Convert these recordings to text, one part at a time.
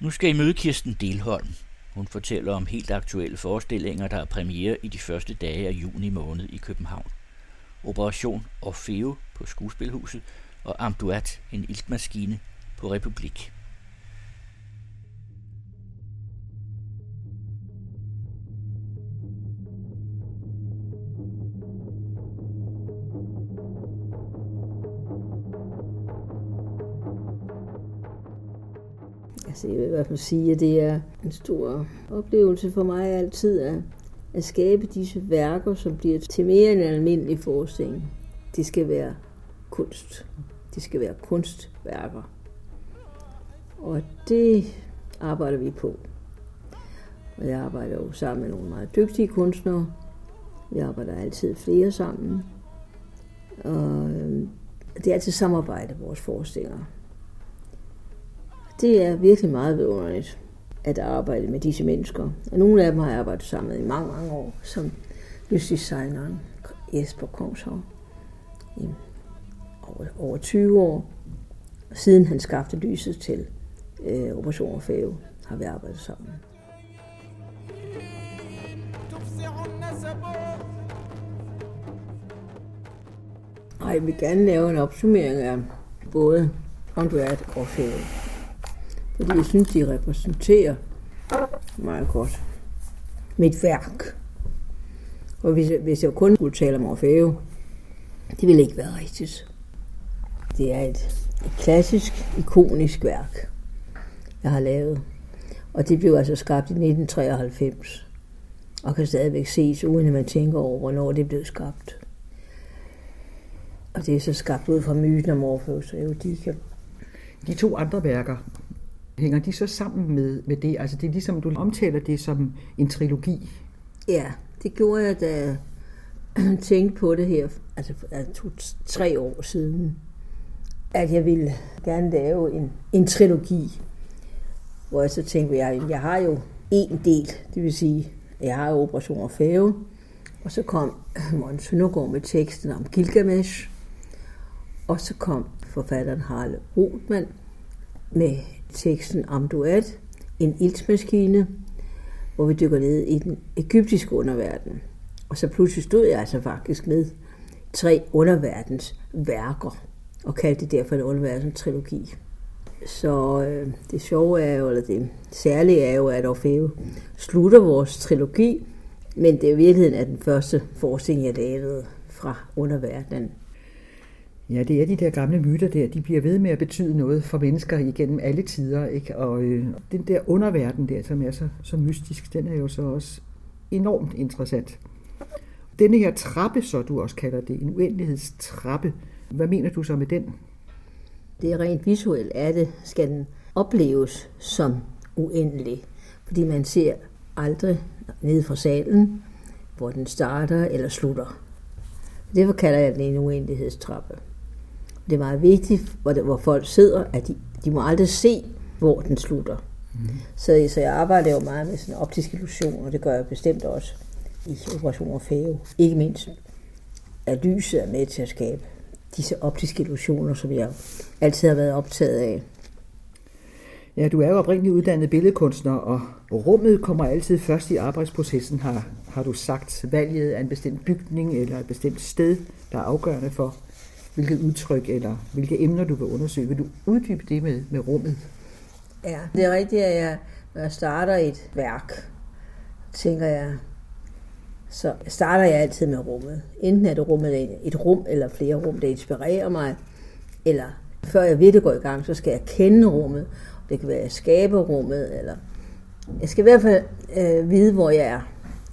Nu skal I møde Kirsten Delholm. Hun fortæller om helt aktuelle forestillinger, der er premiere i de første dage af juni måned i København. Operation Orfeo på Skuespilhuset og Amduat, en iltmaskine på Republik. Altså, jeg vil i hvert fald sige, at det er en stor oplevelse for mig altid at, at skabe disse værker, som bliver til mere end en almindelig forestilling. Det skal være kunst. Det skal være kunstværker. Og det arbejder vi på. Og jeg arbejder jo sammen med nogle meget dygtige kunstnere. Vi arbejder altid flere sammen. Og øhm, det er altid samarbejde, vores forestillinger. Det er virkelig meget vidunderligt at arbejde med disse mennesker. Og nogle af dem har jeg arbejdet sammen med i mange, mange år, som lysdesigneren Jesper Kongshavn i over, over 20 år. Siden han skabte lyset til øh, Operation Orfeo, har vi arbejdet sammen. Og jeg vil gerne lave en opsummering af både Andreas og Orfeo. Fordi jeg synes, de repræsenterer meget godt mit værk. Og hvis jeg, hvis jeg kun skulle tale om Orfeo, det ville ikke være rigtigt. Det er et, et klassisk, ikonisk værk, jeg har lavet. Og det blev altså skabt i 1993. Og kan stadigvæk ses, uden at man tænker over, hvornår det blev skabt. Og det er så skabt ud fra myten om Orfeus og Eudica. De to andre værker, hænger de så sammen med, med det? Altså det er ligesom, du omtaler det som en trilogi. Ja, det gjorde jeg, da jeg tænkte på det her, altså for to, tre år siden, at jeg ville gerne lave en, en trilogi, hvor jeg så tænkte, jeg, jeg har jo en del, det vil sige, jeg har jo Operation Orfeo, og så kom Måns Søndergaard med teksten om Gilgamesh, og så kom forfatteren Harald Rothmann med teksten Amduat, en iltmaskine, hvor vi dykker ned i den egyptiske underverden. Og så pludselig stod jeg altså faktisk med tre underverdens værker, og kaldte det derfor en underverdens trilogi. Så øh, det sjove er jo, eller det særlige er jo, at Orfeo slutter vores trilogi, men det er i virkeligheden er den første forskning, jeg lavede fra underverdenen. Ja, det er de der gamle myter der, de bliver ved med at betyde noget for mennesker igennem alle tider, ikke? Og øh, den der underverden der, som er så, så mystisk, den er jo så også enormt interessant. Denne her trappe, så du også kalder det, en uendelighedstrappe, hvad mener du så med den? Det er rent visuelt, er det, skal den opleves som uendelig, fordi man ser aldrig nede fra salen, hvor den starter eller slutter. Derfor kalder jeg den en uendelighedstrappe. Det er meget vigtigt, hvor, det, hvor folk sidder, at de, de må aldrig se, hvor den slutter. Mm. Så, så jeg arbejder jo meget med sådan optisk illusion, og det gør jeg bestemt også i Operation Orfeo. Ikke mindst, at lyset er med til at skabe disse optiske illusioner, som jeg altid har været optaget af. Ja, du er jo oprindeligt uddannet billedkunstner, og rummet kommer altid først i arbejdsprocessen, har, har du sagt. Valget af en bestemt bygning eller et bestemt sted, der er afgørende for, hvilket udtryk eller hvilke emner du vil undersøge. Vil du uddybe det med, med rummet? Ja, det er rigtigt, at jeg, når jeg starter et værk, tænker jeg, så starter jeg altid med rummet. Enten er det rummet et rum eller flere rum, der inspirerer mig, eller før jeg ved det går i gang, så skal jeg kende rummet. Det kan være, at jeg skaber rummet, eller jeg skal i hvert fald øh, vide, hvor jeg er.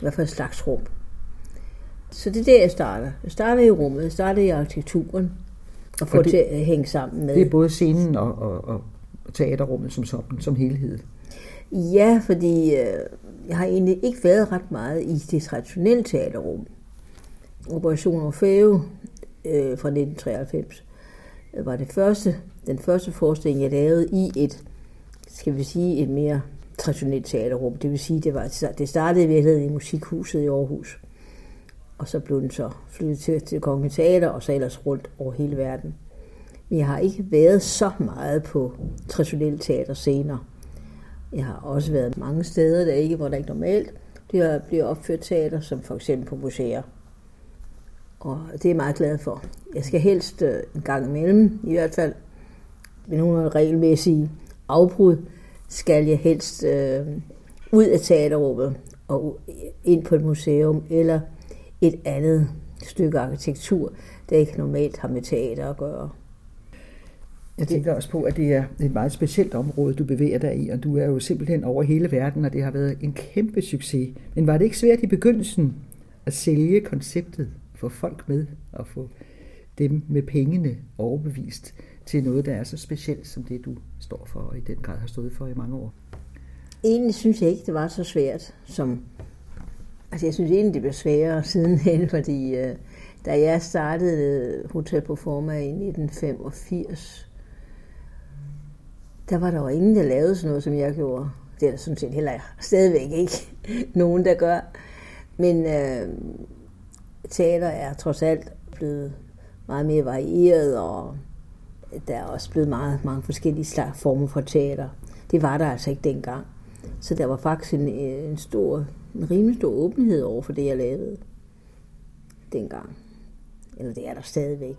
Hvad for et slags rum. Så det er der, jeg starter. Jeg starter i rummet, jeg starter i arkitekturen, og får det, til at hænge sammen med. Det er både scenen og, og, og teaterrummet som sådan, som helhed. Ja, fordi øh, jeg har egentlig ikke været ret meget i det traditionelle teaterrum. Operation Orfeo øh, fra 1993 var det første, den første forestilling, jeg lavede i et, skal vi sige, et mere traditionelt teaterrum. Det vil sige, det, var, det startede i virkeligheden i Musikhuset i Aarhus. Og så blev den så flyttet til, til Kongens Teater, og så ellers rundt over hele verden. Men jeg har ikke været så meget på traditionelle teaterscener. Jeg har også været mange steder, der ikke, hvor der ikke normalt bliver, bliver opført teater, som for eksempel på museer. Og det er jeg meget glad for. Jeg skal helst øh, en gang imellem, i hvert fald med nogle regelmæssige afbrud, skal jeg helst øh, ud af teaterrummet og ind på et museum eller et andet stykke arkitektur, der ikke normalt har med teater at gøre. Jeg tænker også på, at det er et meget specielt område, du bevæger dig i, og du er jo simpelthen over hele verden, og det har været en kæmpe succes. Men var det ikke svært i begyndelsen at sælge konceptet, få folk med og få dem med pengene overbevist til noget, der er så specielt som det, du står for og i den grad har stået for i mange år? Egentlig synes jeg ikke, det var så svært som... Altså jeg synes egentlig, det blev sværere sidenhen, fordi øh, da jeg startede Hotel Performa i 1985, der var der jo ingen, der lavede sådan noget, som jeg gjorde. Det er der sådan set heller stadigvæk ikke nogen, der gør. Men øh, teater er trods alt blevet meget mere varieret, og der er også blevet meget mange forskellige slags former for teater. Det var der altså ikke dengang. Så der var faktisk en, øh, en stor, en rimelig stor åbenhed over for det, jeg lavede dengang. Eller det er der stadigvæk.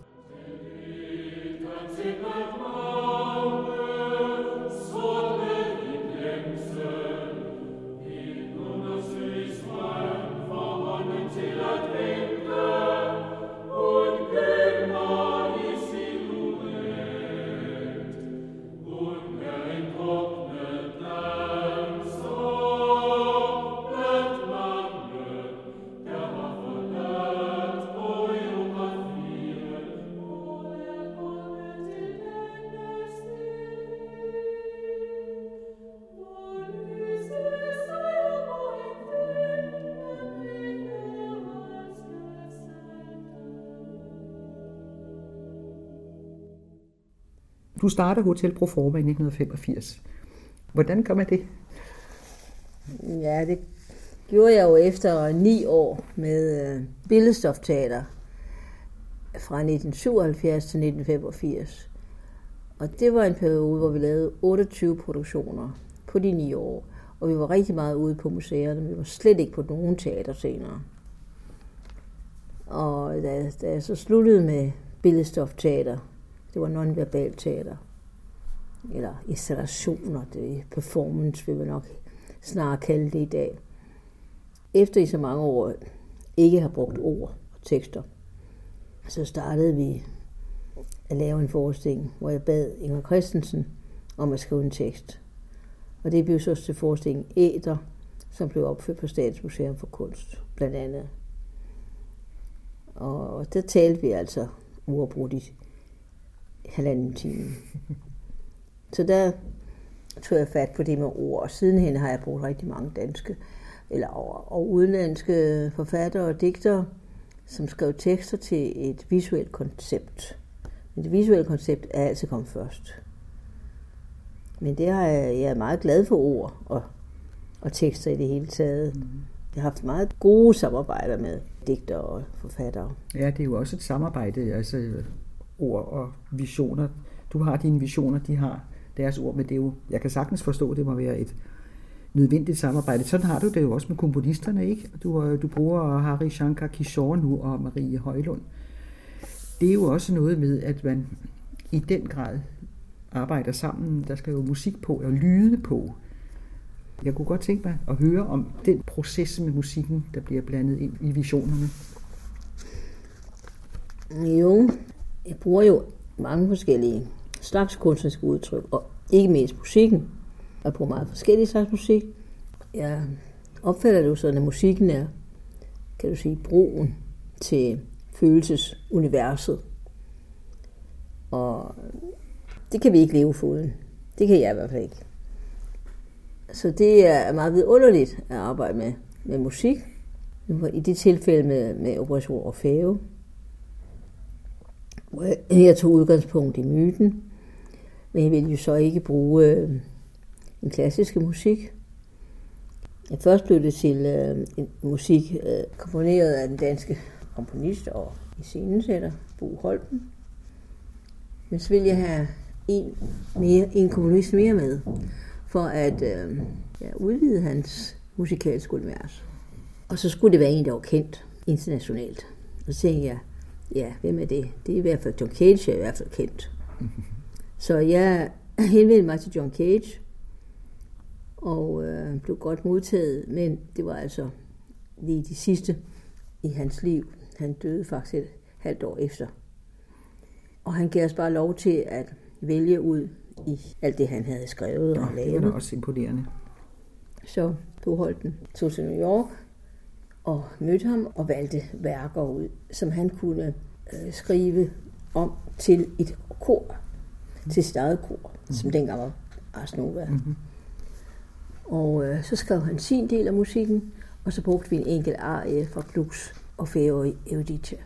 Du starter Hotel Proforma i 1985. Hvordan gør man det? Ja, det gjorde jeg jo efter ni år med øh, billedstofteater fra 1977 til 1985. Og det var en periode, hvor vi lavede 28 produktioner på de ni år. Og vi var rigtig meget ude på museerne. Vi var slet ikke på nogen teaterscener. Og da, da jeg så sluttede med billedstofteater, det var nonverbal teater. Eller installationer, det performance, vil man nok snarere kalde det i dag. Efter i så mange år ikke har brugt ord og tekster, så startede vi at lave en forestilling, hvor jeg bad Inger Christensen om at skrive en tekst. Og det blev så til forestillingen Æder, som blev opført på Statens Museum for Kunst, blandt andet. Og der talte vi altså uafbrudt i halvanden time. Så der tog jeg fat på det med ord, og sidenhen har jeg brugt rigtig mange danske eller og, og udenlandske forfattere og digtere, som skrev tekster til et visuelt koncept. Men det visuelle koncept er altid kommet først. Men det har jeg, jeg er meget glad for ord og, og tekster i det hele taget. Mm. Jeg har haft meget gode samarbejder med digtere og forfattere. Ja, det er jo også et samarbejde. Altså, ord og visioner. Du har dine visioner, de har deres ord, men det er jo, jeg kan sagtens forstå, det må være et nødvendigt samarbejde. Sådan har du det jo også med komponisterne, ikke? Du, øh, du bruger Harry Shankar Kishore nu og Marie Højlund. Det er jo også noget med, at man i den grad arbejder sammen. Der skal jo musik på og lyde på. Jeg kunne godt tænke mig at høre om den proces med musikken, der bliver blandet ind i visionerne. Jo, jeg bruger jo mange forskellige slags kunstneriske udtryk, og ikke mindst musikken. Jeg bruger meget forskellige slags musik. Jeg opfatter det jo sådan, at musikken er, kan du sige, broen til følelsesuniverset. Og det kan vi ikke leve uden. Det kan jeg i hvert fald ikke. Så det er meget vidunderligt at arbejde med, med musik. I det tilfælde med, med Operation Orfeo, jeg tog udgangspunkt i myten, men jeg ville jo så ikke bruge øh, den klassiske musik. Først blev det til øh, en musik øh, komponeret af den danske komponist og iscenesætter, Bo Holten. Men så ville jeg have en, mere, en komponist mere med, for at øh, ja, udvide hans musikalske univers. Og så skulle det være en, der var kendt internationalt. Og så tænkte jeg, ja, hvem er det? Det er i hvert fald John Cage, er i hvert fald kendt. Så jeg henvendte mig til John Cage, og øh, blev godt modtaget, men det var altså lige de sidste i hans liv. Han døde faktisk et halvt år efter. Og han gav os bare lov til at vælge ud i alt det, han havde skrevet og lavet. Det var også imponerende. Så Bo Holten tog til New York og mødte ham og valgte værker ud, som han kunne øh, skrive om til et kor, mm. til sit eget kor, mm. som dengang var Ars Nova. Mm-hmm. Og øh, så skrev han sin del af musikken, og så brugte vi en enkelt arie fra Glucks og Fære Euditia.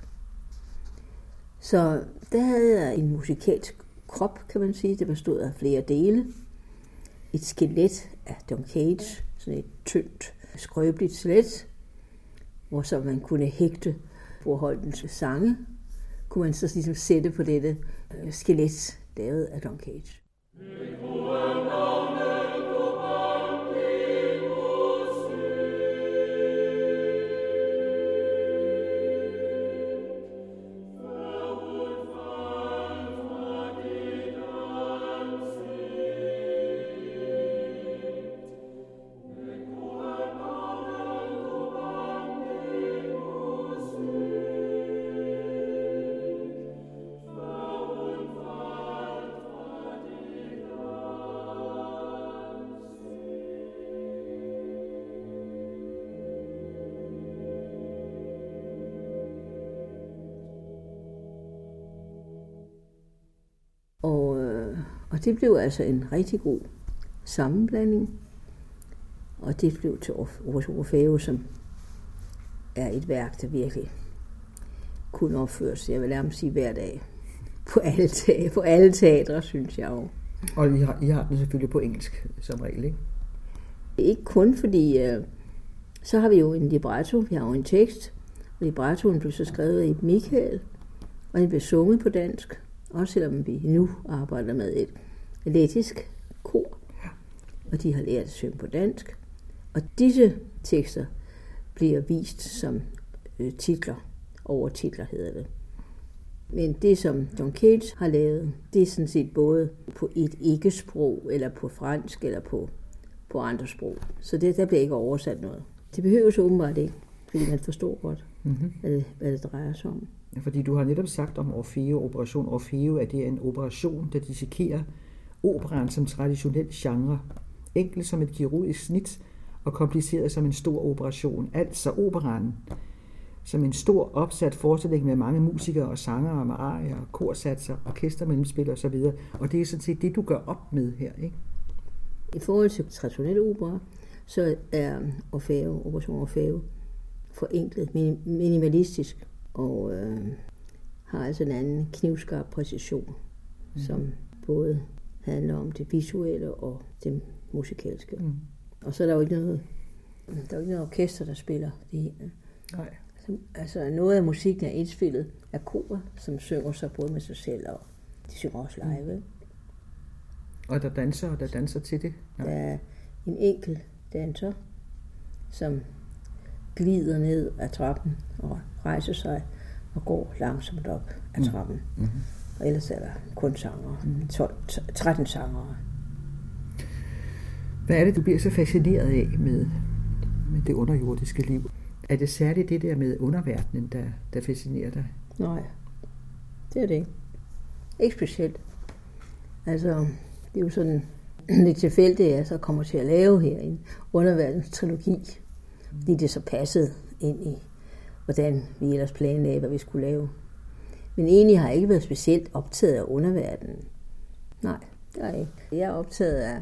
Så der havde jeg en musikalsk krop, kan man sige. Det bestod af flere dele. Et skelet af John Cage, sådan et tyndt, skrøbeligt skelet, hvor så man kunne hægte Holtens sange, kunne man så ligesom sætte på dette øh, skelet, lavet af Don Cage. Og det blev altså en rigtig god sammenblanding. Og det blev til Orfeo, som er et værk, der virkelig kunne opføres, jeg vil nærmest sige hver dag. På alle, te- på alle teatre, synes jeg jo. Og I har, I har den selvfølgelig på engelsk, som regel, ikke? Ikke kun fordi, øh, så har vi jo en libretto, vi har jo en tekst, og librettoen blev så skrevet i Michael, og den blev sunget på dansk, også selvom vi nu arbejder med et lettisk kor, og de har lært at synge på dansk. Og disse tekster bliver vist som øh, titler, overtitler hedder det. Men det, som John Cage har lavet, det er sådan set både på et ikke-sprog, eller på fransk, eller på, på andre sprog. Så det, der bliver ikke oversat noget. Det behøver så åbenbart ikke, fordi man forstår godt, mm-hmm. hvad, det, hvad det drejer sig om. Fordi du har netop sagt om Orfeo, Operation Orfeo, at det er en operation, der dissekerer operan som traditionel genre. Enkelt som et kirurgisk snit og kompliceret som en stor operation. Altså operan som en stor opsat forestilling med mange musikere og sangere med arier, korsatser, orkestermellemspil og så videre. Og det er sådan set det, du gør op med her, ikke? I forhold til traditionel opera, så er Orfeo, Operation Orfeo, forenklet, minimalistisk og øh, har altså en anden knivskarp præcision, mm. som både handler om det visuelle og det musikalske. Mm. Og så er der jo ikke noget, der er jo ikke noget orkester, der spiller det Nej. Altså, noget af musikken er indspillet af kor, som synger så både med sig selv og de synger også live. Mm. Og der danser, og der danser til det? Ja. Der er en enkelt danser, som glider ned ad trappen og rejser sig og går langsomt op ad mm. trappen. Mm. Mm-hmm. Og ellers er der kun sanger. Mm. 12, 13 sanger. Hvad er det, du bliver så fascineret af med, med det underjordiske liv? Er det særligt det der med underverdenen, der, der fascinerer dig? Nej, det er det ikke. Ikke specielt. Altså, det er jo sådan lidt tilfældigt, at jeg så kommer til at lave her en underverdens trilogi fordi det så passede ind i, hvordan vi ellers planlagde, hvad vi skulle lave. Men egentlig har jeg ikke været specielt optaget af underverdenen. Nej, det er jeg ikke. Jeg er optaget af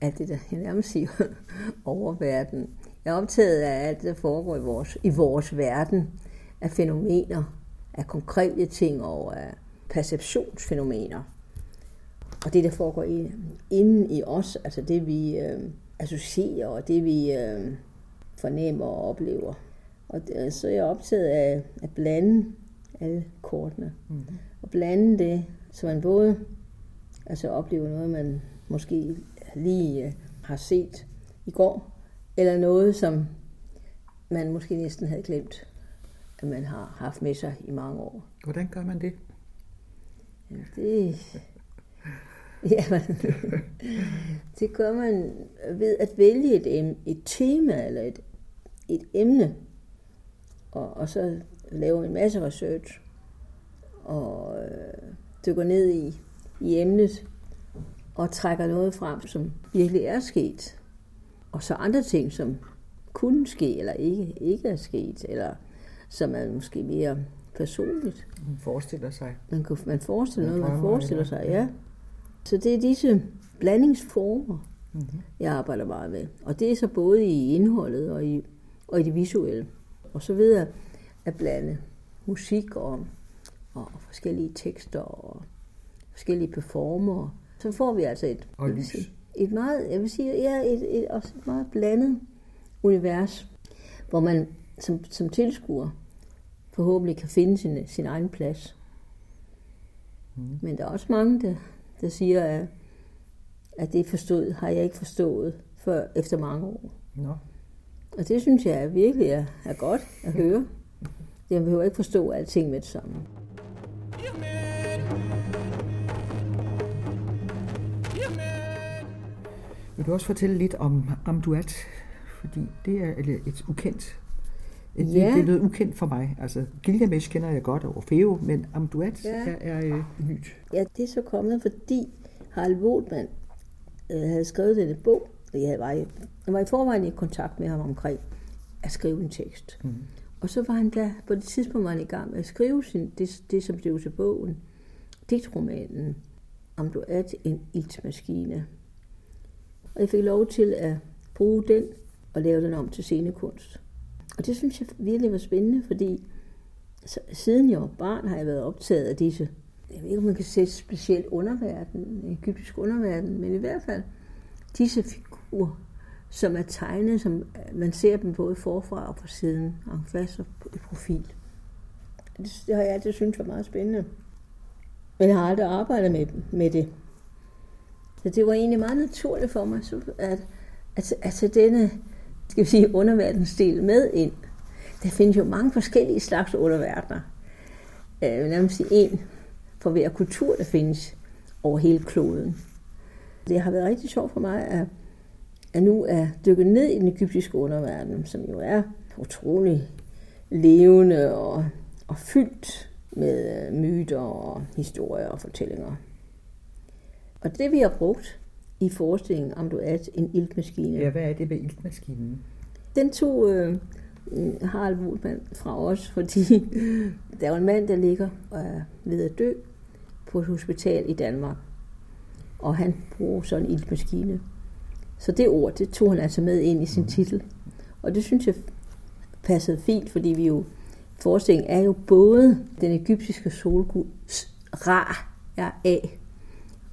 alt det, der jeg nærmest siger oververdenen. Jeg er optaget af alt det, der foregår i vores, i vores verden, af fænomener, af konkrete ting og af perceptionsfænomener. Og det, der foregår i, inden i os, altså det, vi øh, associerer, og det, vi øh, fornemmer og oplever. Og det, så er jeg optaget af at blande alle kortene. Mm. Og blande det, så man både altså oplever noget, man måske lige har set i går, eller noget, som man måske næsten havde glemt, at man har haft med sig i mange år. Hvordan gør man det? Ja, det, ja, det gør man ved at vælge et, et tema eller et, et emne, og, og så lave en masse research, og øh, dykker ned i, i emnet, og trækker noget frem, som virkelig er sket. Og så andre ting, som kunne ske, eller ikke, ikke er sket, eller som er måske mere personligt. Man forestiller sig. Man, kan, man forestiller noget, man forestiller sig, ja. Så det er disse blandingsformer, mm-hmm. jeg arbejder meget med. Og det er så både i indholdet og i, og i det visuelle. Og så videre at blande musik og, og forskellige tekster og forskellige performer. Så får vi altså et, og lys. et meget, jeg vil sige, ja, et, et, også et meget blandet univers, hvor man som, som tilskuer forhåbentlig kan finde sin, sin egen plads. Mm. Men der er også mange, der, der siger, at, at det forstået har jeg ikke forstået før efter mange år. No. Og det synes jeg virkelig er, er godt at høre. Jeg behøver ikke forstå alting med det samme. Vil du også fortælle lidt om Amduat? Fordi det er et ukendt Ja. Det, det er noget ukendt for mig. Altså, Gilgamesh kender jeg godt, og Orfeo, men Amduat ja. er, er øh, nyt. Ja, det er så kommet, fordi Harald Wohlmann øh, havde skrevet denne bog, og jeg var, i, jeg var i forvejen i kontakt med ham omkring at skrive en tekst. Mm. Og så var han da, på det tidspunkt var han i gang med at skrive sin, det, det som blev til bogen, digtromanen, om du er en iltmaskine. Og jeg fik lov til at bruge den og lave den om til scenekunst. Og det synes jeg virkelig var spændende, fordi så, siden jeg var barn, har jeg været optaget af disse, jeg ved ikke, om man kan sætte specielt underverden, egyptisk underverden, men i hvert fald disse figurer, som er tegnet, som man ser dem både forfra og fra siden, en fast og i profil. Det, det har jeg altid syntes var meget spændende. Men jeg har aldrig arbejdet med, med det. Så det var egentlig meget naturligt for mig, at, at, at tage denne skal vi sige, underverdensdel med ind. Der findes jo mange forskellige slags underverdener. Øh, jeg vil nærmest sige en for hver kultur, der findes over hele kloden. Det har været rigtig sjovt for mig at, at nu er dykket ned i den egyptiske underverden, som jo er utrolig levende og, og fyldt med øh, myter og historier og fortællinger. Og det vi har brugt i forestillingen om du er en iltmaskine. Ja, hvad er det med iltmaskinen? Den tog øh, Harald Wohlmann fra os, fordi der er en mand, der ligger og er ved at dø på et hospital i Danmark. Og han bruger sådan en iltmaskine. Så det ord, det tog han altså med ind i sin titel. Og det synes jeg passede fint, fordi vi jo, forestillingen er jo både den egyptiske solgud Ra, R-A,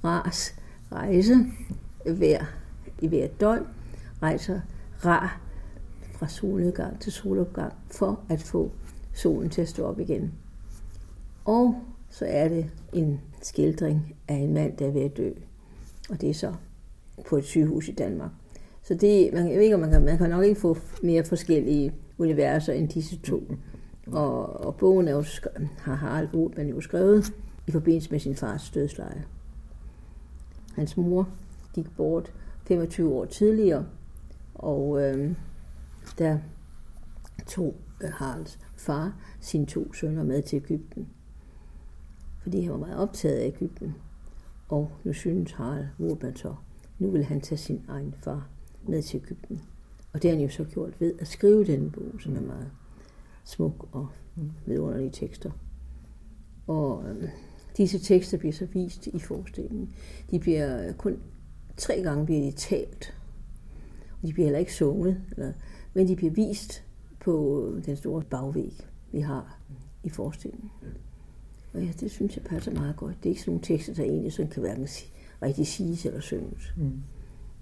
Ras rejse hver, i hver døgn, rejser Ra fra solnedgang til solopgang for at få solen til at stå op igen. Og så er det en skildring af en mand, der er ved at dø. Og det er så på et sygehus i Danmark. Så det, man, jeg ved ikke, om man kan, man kan nok ikke få mere forskellige universer end disse to. Og, og bogen er jo, har Harald Wohlmann jo skrevet i forbindelse med sin fars dødsleje. Hans mor gik bort 25 år tidligere, og øh, der tog øh, Haralds far sine to sønner med til Ægypten. Fordi han var meget optaget af Ægypten. Og nu synes Harald Wohlmann så, nu vil han tage sin egen far med til Ægypten. Og det har han jo så gjort ved at skrive den bog, som er meget smuk og vidunderlige tekster. Og øh, disse tekster bliver så vist i forestillingen. De bliver øh, kun tre gange bliver de talt. Og de bliver heller ikke sunget, eller, men de bliver vist på øh, den store bagvæg, vi har i forestillingen. Og ja, det synes jeg passer meget godt. Det er ikke sådan nogle tekster, der egentlig sådan kan hverken rigtig siges eller synges. Mm.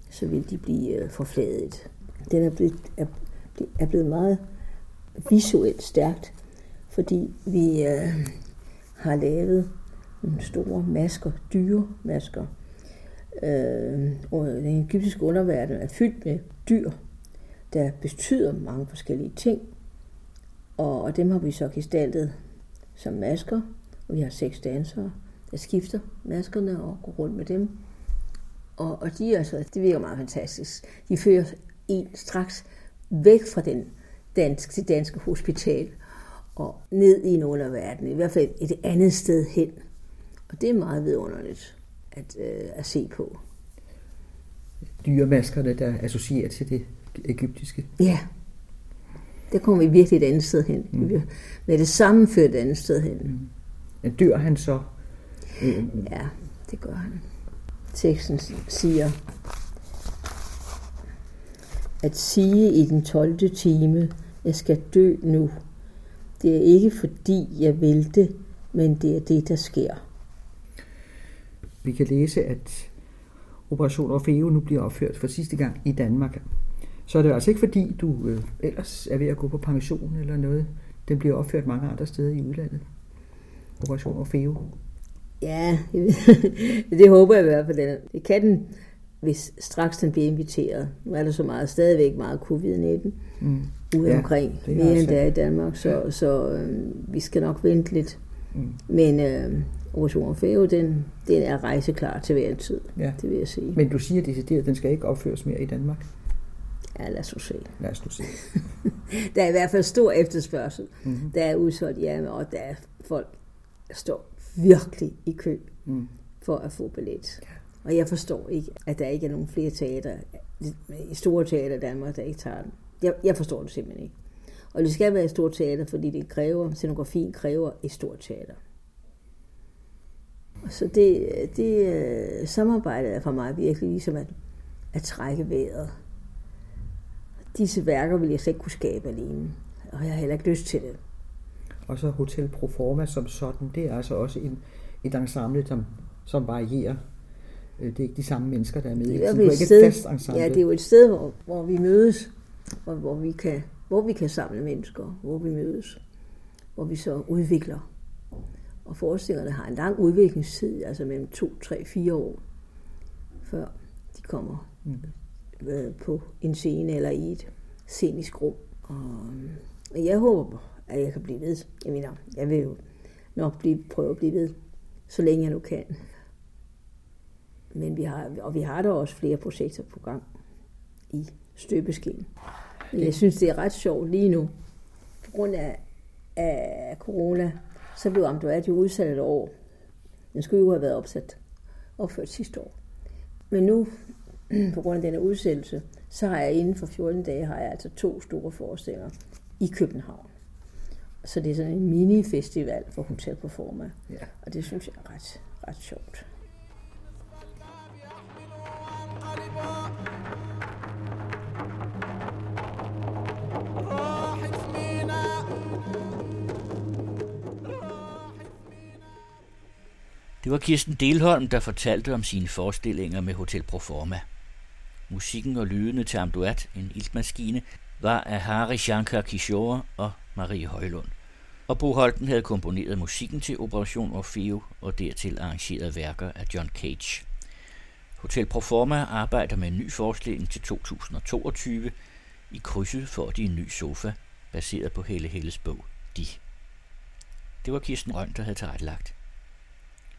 Så vil de blive uh, forfladet. Den er blevet, er, er blevet meget visuelt stærkt, fordi vi uh, har lavet nogle store masker, dyre masker, øh, den egyptiske underverden er fyldt med dyr, der betyder mange forskellige ting. Og, og dem har vi så gestaltet som masker, og vi har seks dansere, der skifter maskerne og går rundt med dem. Og, og de, altså, det virker meget fantastisk. De fører en straks væk fra den dansk, det danske hospital og ned i en underverden, i hvert fald et andet sted hen. Og det er meget vidunderligt at, øh, at se på. Dyremaskerne, der associerer til det egyptiske. Ja, der kommer vi virkelig et andet sted hen. Mm. Vi med det samme et andet sted hen. Mm. Men dør han så? Øh, ja, det gør han. Teksten siger, at sige i den 12. time, jeg skal dø nu. Det er ikke fordi, jeg vil det, men det er det, der sker. Vi kan læse, at Operation Orfeo nu bliver opført for sidste gang i Danmark. Så er det altså ikke fordi, du øh, ellers er ved at gå på pension eller noget. Den bliver opført mange andre steder i udlandet. Operation Orfeo. Ja, det håber jeg i hvert fald. Det kan den, hvis straks den bliver inviteret. Nu er der så meget, stadigvæk meget covid-19 mm. ude ja, omkring, mere end der i Danmark, så, ja. så øh, vi skal nok vente lidt. Mm. Men øh, Operation Orfeo, den, den er rejseklar til hver tid, ja. det vil jeg sige. Men du siger decideret, at den skal ikke opføres mere i Danmark? Ja, lad os nu se. Lad os nu se. der er i hvert fald stor efterspørgsel. Mm-hmm. Der er udsolgt hjemme, og der er folk, der står virkelig i kø mm. for at få billet. Ja. Og jeg forstår ikke, at der ikke er nogen flere teater, i store teater i Danmark, der ikke tager den. Jeg, jeg forstår det simpelthen ikke. Og det skal være et stort teater, fordi det kræver, scenografien kræver et stort teater. Så det, det uh, samarbejdet er for mig virkelig ligesom at, at trække vejret. Disse værker vil jeg slet ikke kunne skabe alene, og jeg har heller ikke lyst til det. Og så Hotel Proforma som sådan, det er altså også en, et ensemble, som, som varierer. Øh, det er ikke de samme mennesker, der er med. Det er, det er et, sted, et fast ensemble. Ja, det er jo et sted, hvor, hvor vi mødes, hvor, hvor, vi kan, hvor vi kan samle mennesker, hvor vi mødes, hvor vi så udvikler. Og forestillingerne har en lang udviklingstid, altså mellem to, tre, fire år, før de kommer mm. øh, på en scene eller i et scenisk rum. Og, og jeg håber, at jeg kan blive ved. Jeg mener, jeg vil jo nok blive, prøve at blive ved, så længe jeg nu kan. Men vi har, og vi har da også flere projekter på gang i støbeskeen. Men jeg synes, det er ret sjovt lige nu. På grund af, af corona, så blev Amduat jo udsat et år. Den skulle jo have været opsat, opført sidste år. Men nu, på grund af denne udsættelse, så har jeg inden for 14 dage har jeg altså to store forestillinger i København. Så det er sådan en mini-festival for Hotel Performa. Ja. Og det synes jeg er ret, ret sjovt. Det var Kirsten Delholm, der fortalte om sine forestillinger med Hotel Proforma. Musikken og lydene til Amduat, en iltmaskine, var af Hari Shankar Kishore og Marie Højlund. Og Bo Holten havde komponeret musikken til Operation Orfeo og dertil arrangeret værker af John Cage. Hotel Proforma arbejder med en ny forestilling til 2022. I krydset for de en ny sofa, baseret på Helle Helles bog De. Det var Kirsten Røn, der havde tilrettelagt.